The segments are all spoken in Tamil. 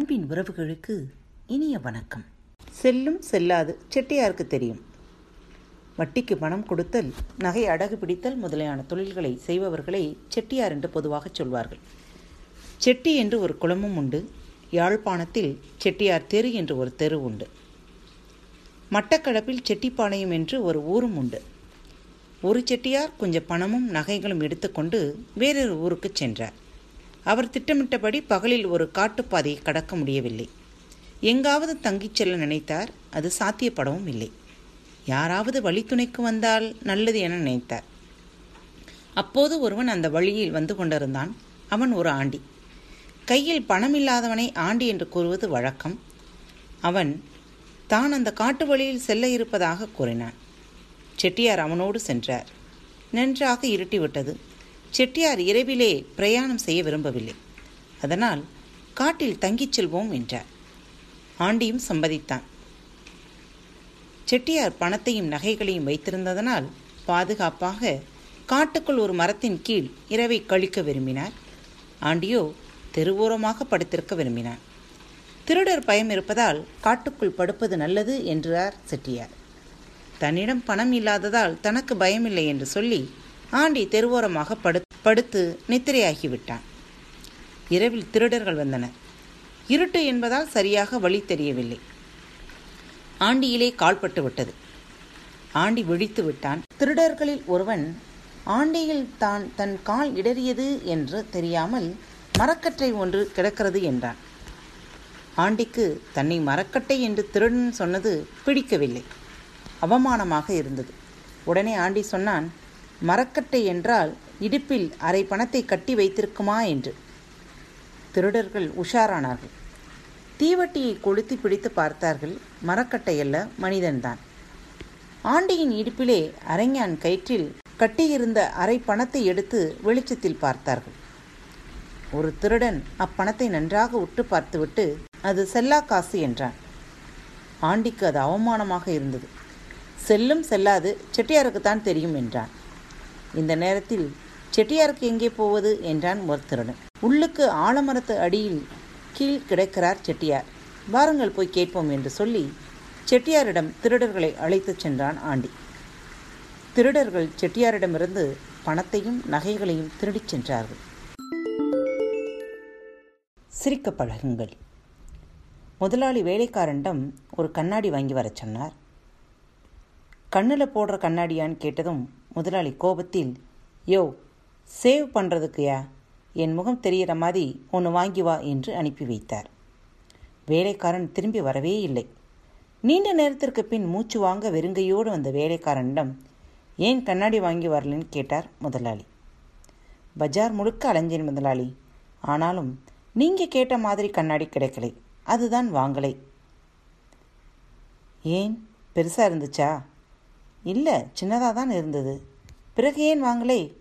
அன்பின் உறவுகளுக்கு இனிய வணக்கம். செல்லும் செல்லாது செட்டியாருக்கு தெரியும். வட்டிக்கு பணம் கொடுத்தல் நகை அடகு பிடித்தல் முதலியான தொழில்களை செய்பவர்களை செட்டியார் என்று பொதுவாக சொல்வார்கள். செட்டி என்று ஒரு குளமும் உண்டு யாழ்ப்பாணத்தில் செட்டியார் தெரு என்று ஒரு தெரு உண்டு. மட்டக்களப்பில் செட்டிப்பாளையம் என்று ஒரு ஊரும் உண்டு. ஒரு செட்டியார் கொஞ்சம் பணமும் நகைகளும் எடுத்துக்கொண்டு வேறொரு ஊருக்கு சென்றார். அவர் திட்டமிட்டபடி பகலில் ஒரு காட்டுப்பாதையை கடக்க முடியவில்லை. எங்காவது தங்கிச் செல்ல நினைத்தார் அது சாத்தியப்படவும் இல்லை. யாராவது வழித்துணைக்கு வந்தால் நல்லது என நினைத்தார். அப்போது ஒருவன் அந்த வழியில் வந்து கொண்டிருந்தான். அவன் ஒரு ஆண்டி. கையில் பணமில்லாதவனை ஆண்டி என்று கூறுவது வழக்கம். அவன் தான் அந்த காட்டு வழியில் செல்ல இருப்பதாக கூறினான். செட்டியார் அவனோடு சென்றார். நன்றாக இருட்டிவிட்டது. செட்டியார் இரவிலே பிரயாணம் செய்ய விரும்பவில்லை. அதனால் காட்டில் தங்கிச் செல்வோம் என்றார். ஆண்டியும் சம்மதித்தான். செட்டியார் பணத்தையும் நகைகளையும் வைத்திருந்ததனால் பாதுகாப்பாக காட்டுக்குள் ஒரு மரத்தின் கீழ் இரவை கழிக்க விரும்பினார். ஆண்டியோ தெருவோரமாக படுத்திருக்க விரும்பினார். திருடர் பயம் இருப்பதால் காட்டுக்குள் படுப்பது நல்லது என்றார் செட்டியார். தன்னிடம் பணம் இல்லாததால் தனக்கு பயமில்லை என்று சொல்லி ஆண்டி தெருவோரமாக படு படுத்து நித்திரையாகிவிட்டான். இரவில் திருடர்கள் வந்தனர். இருட்டு என்பதால் சரியாக வழி தெரியவில்லை. ஆண்டியிலே கால்பட்டு விட்டது. ஆண்டி விழித்து விட்டான். திருடர்களில் ஒருவன் ஆண்டியில் தான் தன் கால் இடறியது என்று தெரியாமல் மரக்கற்றை ஒன்று கிடக்கிறது என்றான். ஆண்டிக்கு தன்னை மரக்கட்டை என்று திருடன் சொன்னது பிடிக்கவில்லை. அவமானமாக இருந்தது. உடனே ஆண்டி சொன்னான் மரக்கட்டை என்றால் இடுப்பில் அரை பணத்தை கட்டி வைத்திருக்குமா என்று. திருடர்கள் உஷாரானார்கள். தீவட்டியை கொளுத்தி பிடித்து பார்த்தார்கள். மரக்கட்டை அல்ல மனிதன்தான். ஆண்டியின் இடுப்பிலே அரைஞான் கயிற்றில் கட்டியிருந்த அரை பணத்தை எடுத்து வெளிச்சத்தில் பார்த்தார்கள். ஒரு திருடன் அப்பணத்தை நன்றாக உற்று பார்த்துவிட்டு அது செல்லா காசு என்றான். ஆண்டிக்கு அது அவமானமாக இருந்தது. செல்லும் செல்லாது செட்டியாருக்குத்தான் தெரியும் என்றான். இந்த நேரத்தில் செட்டியாருக்கு எங்கே போவது என்றான் ஒருத்தருடன். உள்ளுக்கு ஆலமரத்து அடியில் கீழ் கிடைக்கிறார் செட்டியார். வாருங்கள் போய் கேட்போம் என்று சொல்லி செட்டியாரிடம் திருடர்களை அழைத்துச் சென்றான் ஆண்டி. திருடர்கள் செட்டியாரிடமிருந்து பணத்தையும் நகைகளையும் திருடிச் சென்றார்கள். சிரிக்க பழகுங்கள். முதலாளி வேலைக்காரனிடம் ஒரு கண்ணாடி வாங்கி வரச் சொன்னார். கண்ணில் போடுற கண்ணாடியான்னு கேட்டதும் முதலாளி கோபத்தில் யோ சேவ் பண்ணுறதுக்குயா என் முகம் தெரிகிற மாதிரி ஒன்று வாங்கி வா என்று அனுப்பி வைத்தார். வேலைக்காரன் திரும்பி வரவே இல்லை. நீண்ட நேரத்திற்கு பின் மூச்சு வாங்க வெறுங்கையோடு வந்த வேலைக்காரனிடம் ஏன் கண்ணாடி வாங்கி வரலன்னு கேட்டார் முதலாளி. பஜார் முழுக்க அலைஞ்சேன் முதலாளி. ஆனாலும் நீங்கள் கேட்ட மாதிரி கண்ணாடி கிடைக்கலை. அதுதான் வாங்கலை. ஏன்? பெருசாக இருந்துச்சா? இல்லை சின்னதாக தான் இருந்தது. பிறகு ஏன் வாங்கலை?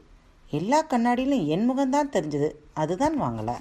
எல்லா கண்ணாடியிலும் என் முகம்தான் தெரிஞ்சது. அதுதான் வாங்கலை.